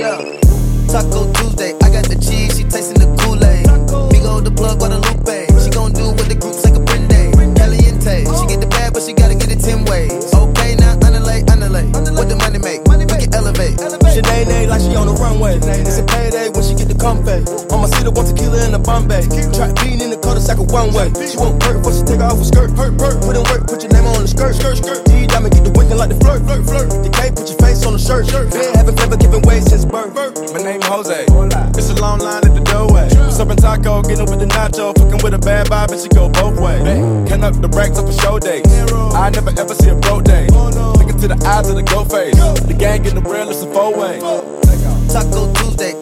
Taco Tuesday, I got the cheese, she tasting the Kool-Aid. Me go the plug, Guadalupe. She gon' do what the groups like a Brinde. Caliente, she get the bad, but she gotta get it 10 ways. Okay, now underlay, underlay. What the money make? We can elevate. Sinead like she on the runway. It's a payday when she get the comfy. On my city, want tequila in the Bombay. Trap bean in the cul-de-sac a one way. She won't hurt before she take off her skirt. Hurt, hurt. Put in work, put your name on the skirt. Skirt, skirt. D diamond get the winking like the flirt. Flirt, flirt. The K, put shirt. Been having giving way since birth. My name is Jose. It's a long line at the doorway. Serving taco, getting with the nacho. Fucking with a bad vibe, and she go both ways. Can up the racks up for show days. I never ever see a broke day. Looking to the eyes of the go face. The gang getting the real, it's a four way. Taco Tuesday,